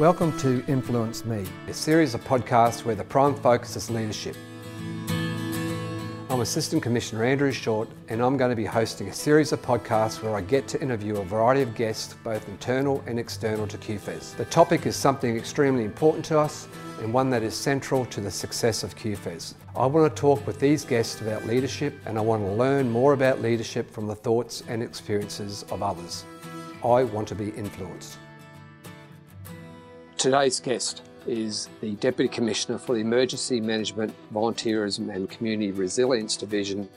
Welcome to Influence Me, a series of podcasts where the prime focus is leadership. I'm Assistant Commissioner Andrew Short, and I'm going to be hosting a series of podcasts where I get to interview a variety of guests, both internal and external to QFES. The topic is something extremely important to us and one that is central to the success of QFES. I want to talk with these guests about leadership and I want to learn more about leadership from the thoughts and experiences of others. I want to be influenced. Today's guest is the Deputy Commissioner for the Emergency Management, Volunteerism and Community Resilience Division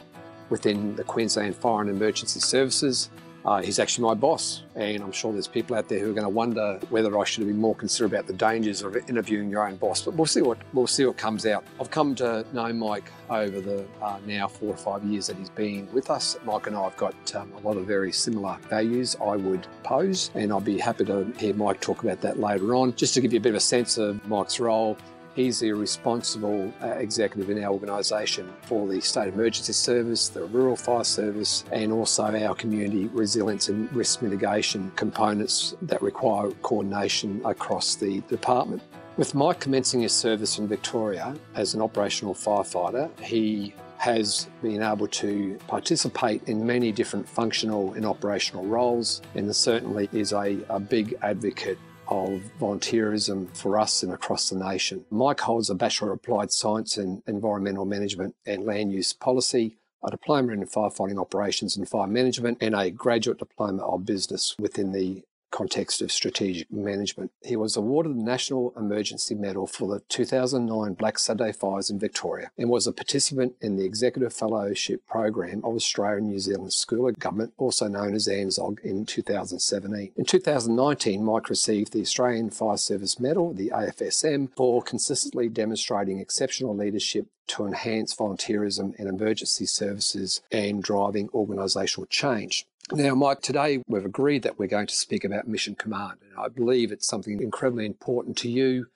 within the Queensland Fire and Emergency Services uh, he's actually my boss, and I'm sure there's people out there who are going to wonder whether I should be more considerate about the dangers of interviewing your own boss. But we'll see what we'll see what comes out. I've come to know Mike over the uh, now four or five years that he's been with us. Mike and I have got um, a lot of very similar values. I would pose, and I'll be happy to hear Mike talk about that later on. Just to give you a bit of a sense of Mike's role, He's the responsible uh, executive in our organisation for the State Emergency Service, the Rural Fire Service, and also our community resilience and risk mitigation components that require coordination across the department. With Mike commencing his service in Victoria as an operational firefighter, he has been able to participate in many different functional and operational roles and certainly is a, a big advocate of volunteerism for us and across the nation. Mike holds a Bachelor of Applied Science in Environmental Management and Land Use Policy, a diploma in firefighting operations and fire management, and a graduate diploma of business within the context of strategic management. He was awarded the National Emergency Medal for the 2009 Black Sunday fires in Victoria and was a participant in the Executive Fellowship Program of Australia and New Zealand School of Government, also known as ANZSOG, in 2017. In 2019, Mike received the Australian Fire Service Medal, the AFSM, for consistently demonstrating exceptional leadership to enhance volunteerism in emergency services and driving organisational change. Now, Mike, today we've agreed that we're going to speak about Mission Command, and I believe it's something incredibly important to you.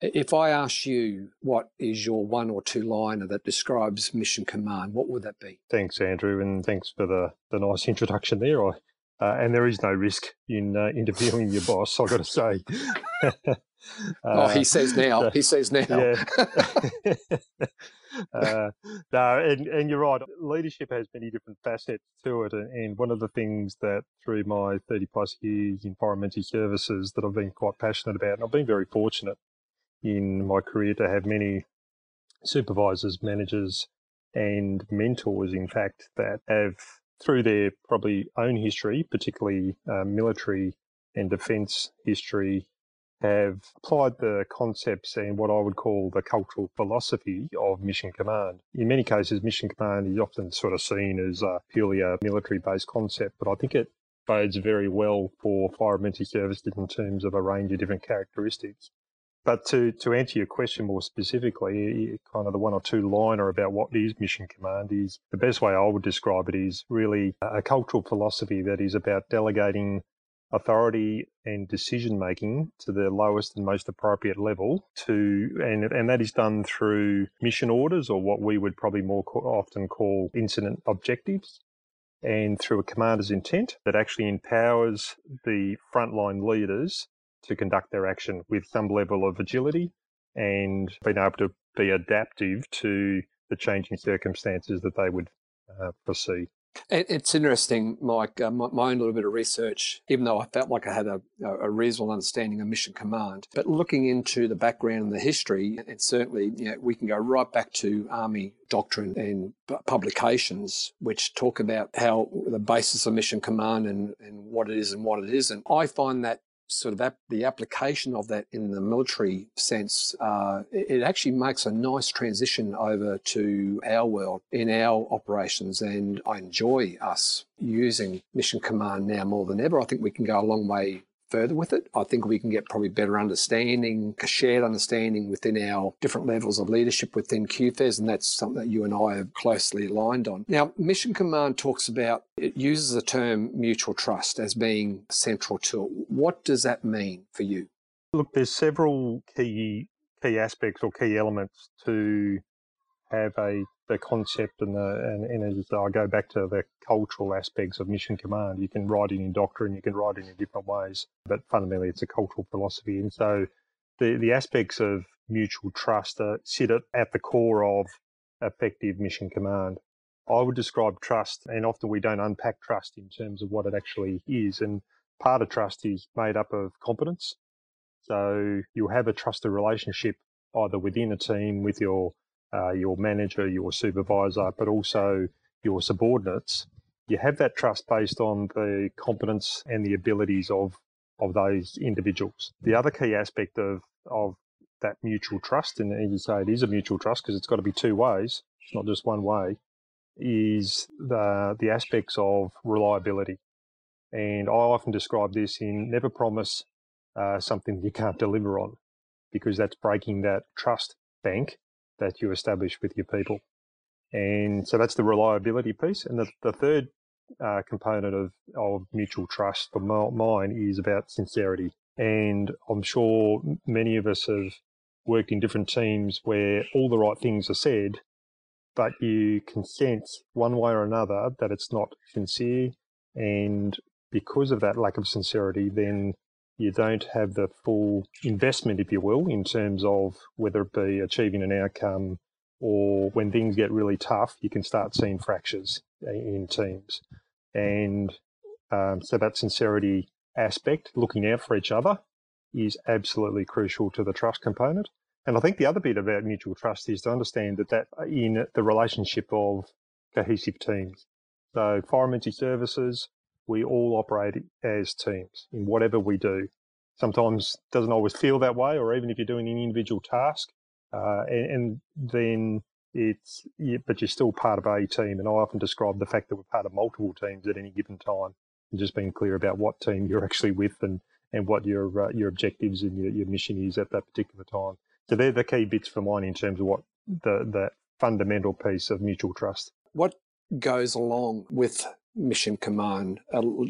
If I ask you what is your one or two liner that describes Mission Command, what would that be? Thanks, Andrew, and thanks for the, the nice introduction there. I, uh, and there is no risk in uh, interviewing your boss, I've got to say. uh, oh, he says now. he says now. Yeah. uh, no, and, and you're right. Leadership has many different facets to it. And one of the things that through my 30 plus years in environmental services that I've been quite passionate about, and I've been very fortunate in my career to have many supervisors, managers, and mentors, in fact, that have, through their probably own history, particularly uh, military and defence history, have applied the concepts and what I would call the cultural philosophy of Mission Command. In many cases, Mission Command is often sort of seen as a purely a military based concept, but I think it bodes very well for fire emergency services in terms of a range of different characteristics. But to, to answer your question more specifically, kind of the one or two liner about what is Mission Command is the best way I would describe it is really a cultural philosophy that is about delegating authority and decision making to the lowest and most appropriate level to and and that is done through mission orders or what we would probably more often call incident objectives and through a commander's intent that actually empowers the frontline leaders to conduct their action with some level of agility and being able to be adaptive to the changing circumstances that they would uh, foresee. It's interesting, Mike. Uh, my, my, own little bit of research, even though I felt like I had a, a, reasonable understanding of mission command, but looking into the background and the history, and certainly you know, we can go right back to Army doctrine and publications, which talk about how the basis of mission command and, and what it is and what it isn't. I find that sort of the application of that in the military sense, uh, it, actually makes a nice transition over to our world in our operations. And I enjoy us using Mission Command now more than ever. I think we can go a long way further with it. I think we can get probably better understanding, a shared understanding within our different levels of leadership within QFES, and that's something that you and I are closely aligned on. Now, Mission Command talks about, it uses the term mutual trust as being central to it. What does that mean for you? Look, there's several key key aspects or key elements to have a the concept and the and, and as I go back to the cultural aspects of mission command. You can write it in doctrine, you can write it in different ways, but fundamentally it's a cultural philosophy. And so the the aspects of mutual trust are, sit at, at the core of effective mission command. I would describe trust, and often we don't unpack trust in terms of what it actually is. And part of trust is made up of competence. So you'll have a trusted relationship either within a team with your uh, your manager, your supervisor, but also your subordinates. You have that trust based on the competence and the abilities of of those individuals. The other key aspect of of that mutual trust, and as you say, it is a mutual trust because it's got to be two ways, it's not just one way, is the the aspects of reliability. And I often describe this in never promise uh, something you can't deliver on, because that's breaking that trust bank that you establish with your people. And so that's the reliability piece. And the, the third uh, component of, of mutual trust for mine is about sincerity. And I'm sure many of us have worked in different teams where all the right things are said, but you can sense one way or another that it's not sincere. And because of that lack of sincerity, then you don't have the full investment, if you will, in terms of whether it be achieving an outcome or when things get really tough, you can start seeing fractures in teams. And um, so that sincerity aspect, looking out for each other, is absolutely crucial to the trust component. And I think the other bit about mutual trust is to understand that that in the relationship of cohesive teams. So fire emergency services, we all operate as teams in whatever we do. Sometimes doesn't always feel that way, or even if you're doing an individual task, uh, and, and, then it's but you're still part of a team. And I often describe the fact that we're part of multiple teams at any given time, and just being clear about what team you're actually with and and what your uh, your objectives and your, your mission is at that particular time. So they're the key bits for mine in terms of what the the fundamental piece of mutual trust. What goes along with mission command,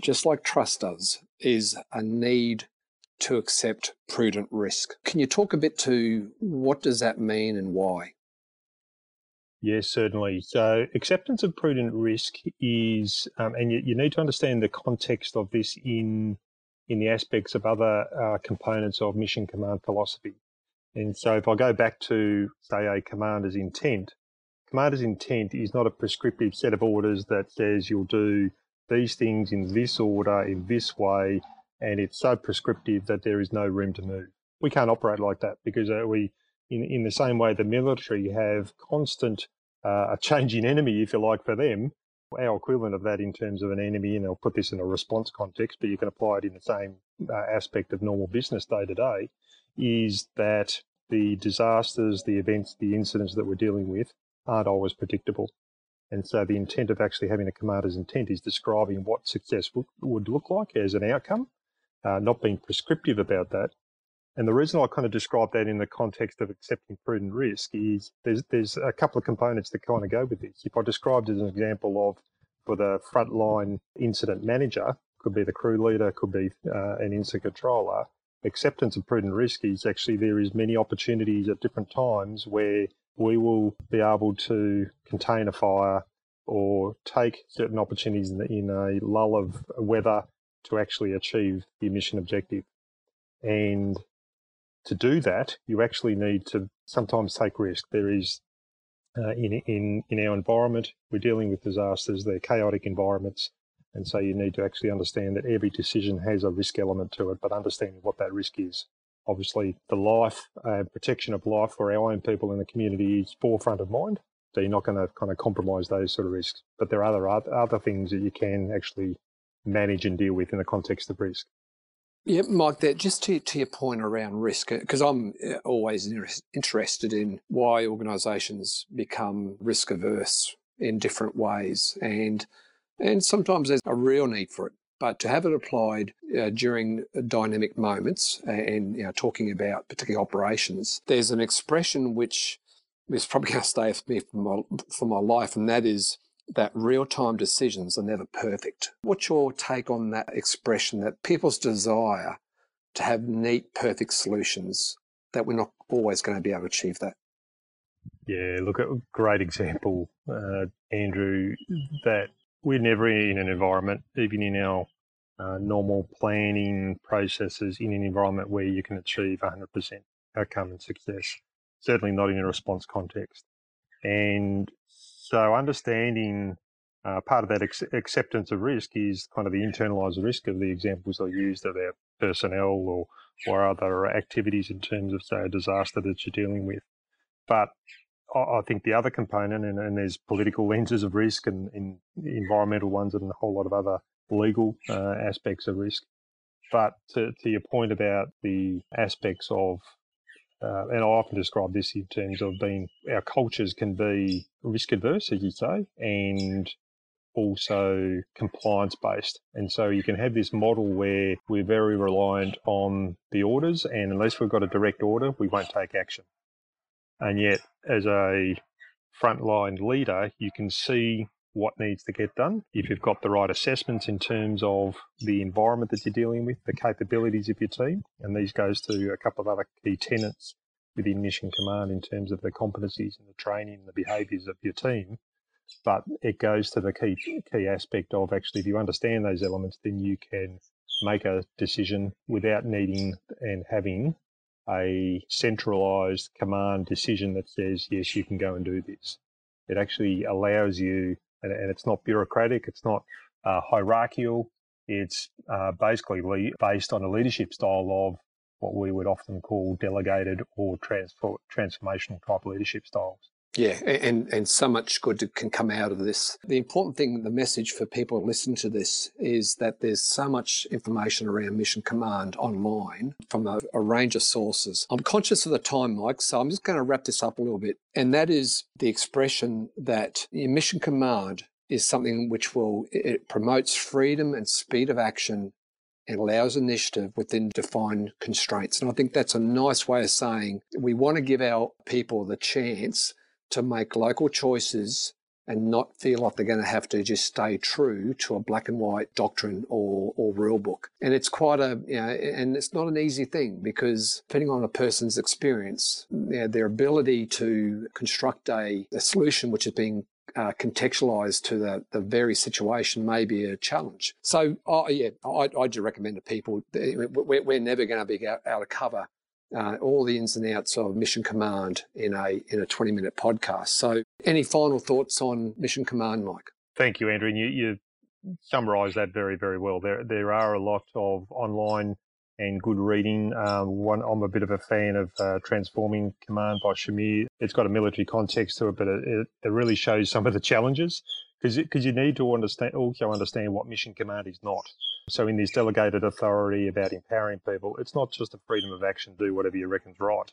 just like trust does, is a need to accept prudent risk. Can you talk a bit to what does that mean and why? Yes, certainly. So, acceptance of prudent risk is, um, and you, you, need to understand the context of this in in the aspects of other uh, components of mission command philosophy. And so, if I go back to say a commander's intent, commander's intent is not a prescriptive set of orders that says you'll do these things in this order, in this way, and it's so prescriptive that there is no room to move. We can't operate like that because uh, we, in, in the same way the military have constant, uh, a changing enemy, if you like, for them, our equivalent of that in terms of an enemy, and I'll put this in a response context, but you can apply it in the same uh, aspect of normal business day to day, is that the disasters, the events, the incidents that we're dealing with aren't always predictable. And so the intent of actually having a commander's intent is describing what success would look like as an outcome, uh, not being prescriptive about that. And the reason I kind of describe that in the context of accepting prudent risk is there's there's a couple of components that kind of go with this. If I described as an example of for the frontline incident manager, could be the crew leader, could be uh, an incident controller. Acceptance of prudent risk is actually there is many opportunities at different times where we will be able to contain a fire or take certain opportunities in, in a lull of weather to actually achieve the mission objective. And to do that, you actually need to sometimes take risk. There is uh, in in in our environment, we're dealing with disasters. They're chaotic environments, and so you need to actually understand that every decision has a risk element to it. But understanding what that risk is, obviously, the life uh, protection of life for our own people in the community is forefront of mind. So you're not going to kind of compromise those sort of risks. But there are other other things that you can actually manage and deal with in the context of risk. Yeah, Mike, that just to, to your point around risk, because I'm uh, always interested in why organisations become risk averse in different ways, and and sometimes there's a real need for it. But to have it applied uh, during dynamic moments, and you know, talking about particular operations, there's an expression which is probably going to stay with me for my, for my life, and that is that real time decisions are never perfect. What's your take on that expression that people's desire to have neat, perfect solutions, that we're not always going to be able to achieve that? Yeah, look, a great example, uh, Andrew, that we're never in an environment, even in our uh, normal planning processes, in an environment where you can achieve 100% outcome and success. Certainly not in a response context. And so understanding uh, part of that ex- acceptance of risk is kind of the internalized risk of the examples I used about personnel or, or other activities in terms of, say, a disaster that you're dealing with. But I think the other component, and, and there's political lenses of risk and, and, environmental ones and a whole lot of other legal uh, aspects of risk. But to, to, your point about the aspects of, uh, and I often describe this in terms of being, our cultures can be risk adverse, as you say, and also compliance based. And so you can have this model where we're very reliant on the orders, and unless we've got a direct order, we won't take action. And yet, as a frontline leader, you can see what needs to get done. If you've got the right assessments in terms of the environment that you're dealing with, the capabilities of your team, and these goes to a couple of other key tenets within Mission Command in terms of the competencies and the training and the behaviours of your team. But it goes to the key key aspect of actually, if you understand those elements, then you can make a decision without needing and having a centralized command decision that says, yes, you can go and do this. It actually allows you, and, it's not bureaucratic, it's not uh, hierarchical, it's uh, basically le- based on a leadership style of what we would often call delegated or transformational type leadership styles. Yeah, and, and so much good can come out of this. The important thing, the message for people listening to this is that there's so much information around Mission Command online from a, a range of sources. I'm conscious of the time, Mike, so I'm just going to wrap this up a little bit. And that is the expression that Mission Command is something which will, it promotes freedom and speed of action and allows initiative within defined constraints. And I think that's a nice way of saying we want to give our people the chance to make local choices and not feel like they're going to have to just stay true to a black and white doctrine or, or rule book. And it's quite a, you know, and it's not an easy thing because depending on a person's experience, you know, their ability to construct a, a solution which is being uh, contextualized to the, the very situation may be a challenge. So, oh, yeah, I, I do recommend to people, we're, we're never going to be out, out of cover uh, all the ins and outs of Mission Command in a in a 20 minute podcast. So, any final thoughts on Mission Command, Mike? Thank you, Andrew. And you, you summarised that very very well. There there are a lot of online and good reading. Um, one, I'm a bit of a fan of uh, Transforming Command by Shamir. It's got a military context to it, but it, it really shows some of the challenges because you need to understand also understand what mission command is not. So in this delegated authority about empowering people, it's not just a freedom of action, do whatever you reckon's right.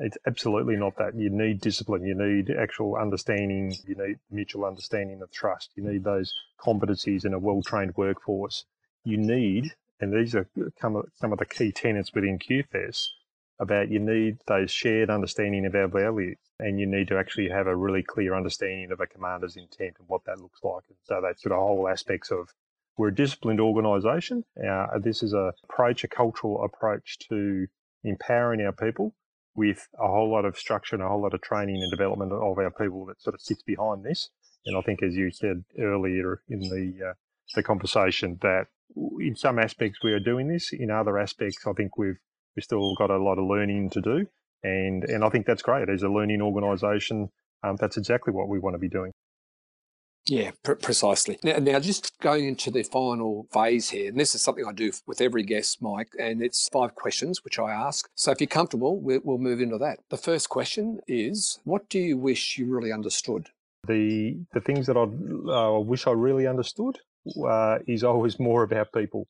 It's absolutely not that. You need discipline. You need actual understanding. You need mutual understanding of trust. You need those competencies in a well-trained workforce. You need, and these are some of the key tenets within QFES, about you need those shared understanding of our values and you need to actually have a really clear understanding of a commander's intent and what that looks like. And so that's sort of whole aspects of we're a disciplined organisation. Uh, this is a approach, a cultural approach to empowering our people with a whole lot of structure and a whole lot of training and development of our people that sort of sits behind this. And I think, as you said earlier in the uh, the conversation, that in some aspects we are doing this. In other aspects, I think we've we've still got a lot of learning to do, and and I think that's great. As a learning organisation, um, that's exactly what we want to be doing. Yeah, pr- precisely. Now, now, just going into the final phase here, and this is something I do with every guest, Mike, and it's five questions which I ask. So if you're comfortable, we'll, we'll move into that. The first question is, what do you wish you really understood? The the things that I uh, wish I really understood uh, is always more about people.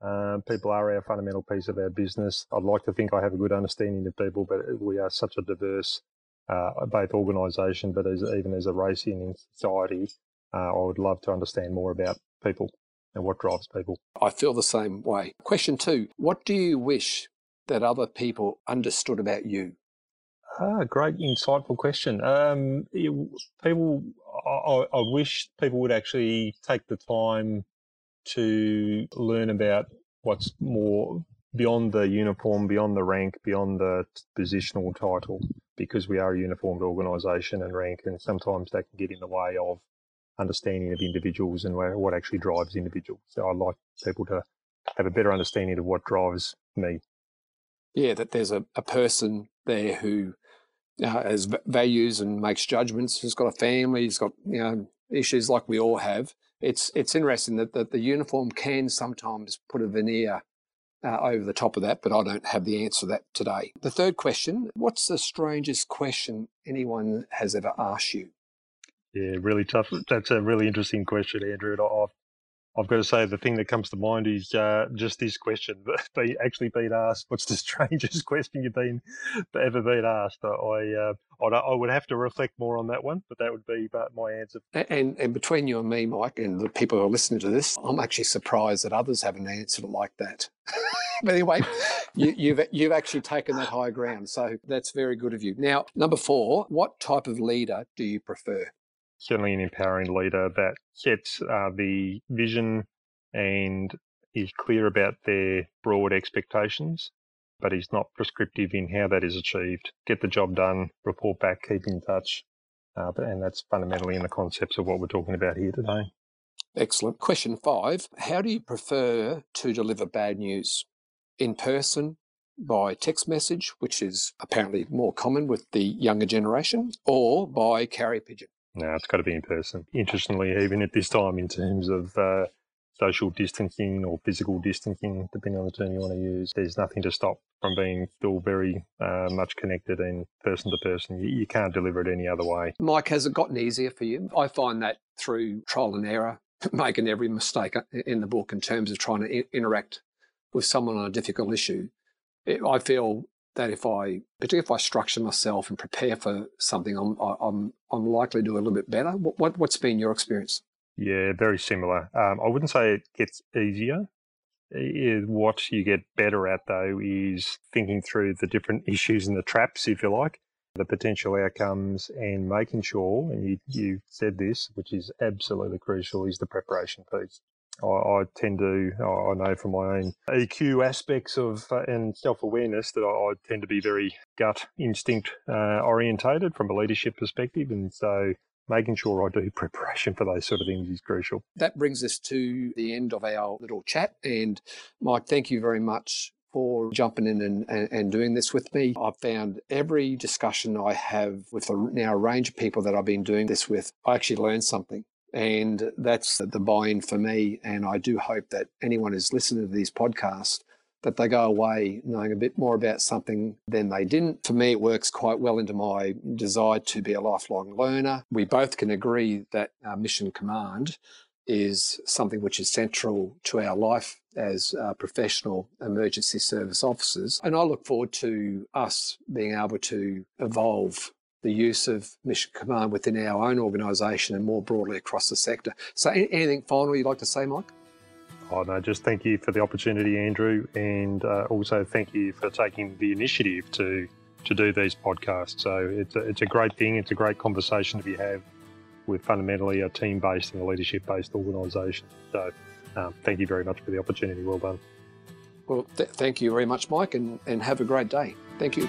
Uh, people are our fundamental piece of our business. I'd like to think I have a good understanding of people, but we are such a diverse, uh, both organisation, but as, even as a race in society, uh, I would love to understand more about people and what drives people. I feel the same way. Question two What do you wish that other people understood about you? Ah, great, insightful question. Um, people, I, I wish people would actually take the time to learn about what's more beyond the uniform, beyond the rank, beyond the positional title. because we are a uniformed organisation and rank, and sometimes that can get in the way of understanding of individuals and what actually drives individuals. So I like people to have a better understanding of what drives me. Yeah, that there's a, a person there who uh, has values and makes judgments, who's got a family, he's got you know issues like we all have. It's it's interesting that, that the uniform can sometimes put a veneer uh, over the top of that, but I don't have the answer to that today. The third question What's the strangest question anyone has ever asked you? Yeah, really tough. That's a really interesting question, Andrew. I've I've got to say the thing that comes to mind is uh, just this question: be actually been asked. What's the strangest question you've been ever been asked? I uh, I would have to reflect more on that one, but that would be my answer. And and between you and me, Mike, and the people who are listening to this, I'm actually surprised that others haven't answered it like that. but anyway, you, you've you've actually taken that high ground, so that's very good of you. Now, number four, what type of leader do you prefer? Certainly an empowering leader that sets uh, the vision and is clear about their broad expectations, but is not prescriptive in how that is achieved. Get the job done, report back, keep in touch. Uh, and that's fundamentally in the concepts of what we're talking about here today. Excellent. Question five How do you prefer to deliver bad news? In person, by text message, which is apparently more common with the younger generation, or by carrier pigeon? No, it's got to be in person. Interestingly, even at this time, in terms of uh, social distancing or physical distancing, depending on the term you want to use, there's nothing to stop from being still very uh, much connected and person to person. You, you can't deliver it any other way. Mike, has it gotten easier for you? I find that through trial and error, making every mistake in the book in terms of trying to interact with someone on a difficult issue. I feel that if I, particularly if I structure myself and prepare for something, I'm I'm I'm likely to do a little bit better. What, what what's been your experience? Yeah, very similar. Um, I wouldn't say it gets easier. What you get better at though is thinking through the different issues and the traps, if you like, the potential outcomes, and making sure. And you you said this, which is absolutely crucial, is the preparation piece. I, I tend to, I know from my own EQ aspects of uh, and self awareness that I, I, tend to be very gut instinct uh, orientated from a leadership perspective. And so making sure I do preparation for those sort of things is crucial. That brings us to the end of our little chat. And Mike, thank you very much for jumping in and, and, doing this with me. I've found every discussion I have with the now range of people that I've been doing this with, I actually learn something. And that's the buy in for me. And I do hope that anyone who's listening to this podcast that they go away knowing a bit more about something than they didn't. For me, it works quite well into my desire to be a lifelong learner. We both can agree that mission command is something which is central to our life as uh, professional emergency service officers. And I look forward to us being able to evolve the use of mission command within our own organisation and more broadly across the sector. So, anything final you'd like to say, Mike? Oh, no, just thank you for the opportunity, Andrew, and uh, also thank you for taking the initiative to to do these podcasts. So it's a, it's a great thing. It's a great conversation to be had with fundamentally a team-based and a leadership-based organisation. So um, thank you very much for the opportunity. Well done. Well, th- thank you very much, Mike, and, and have a great day. Thank you.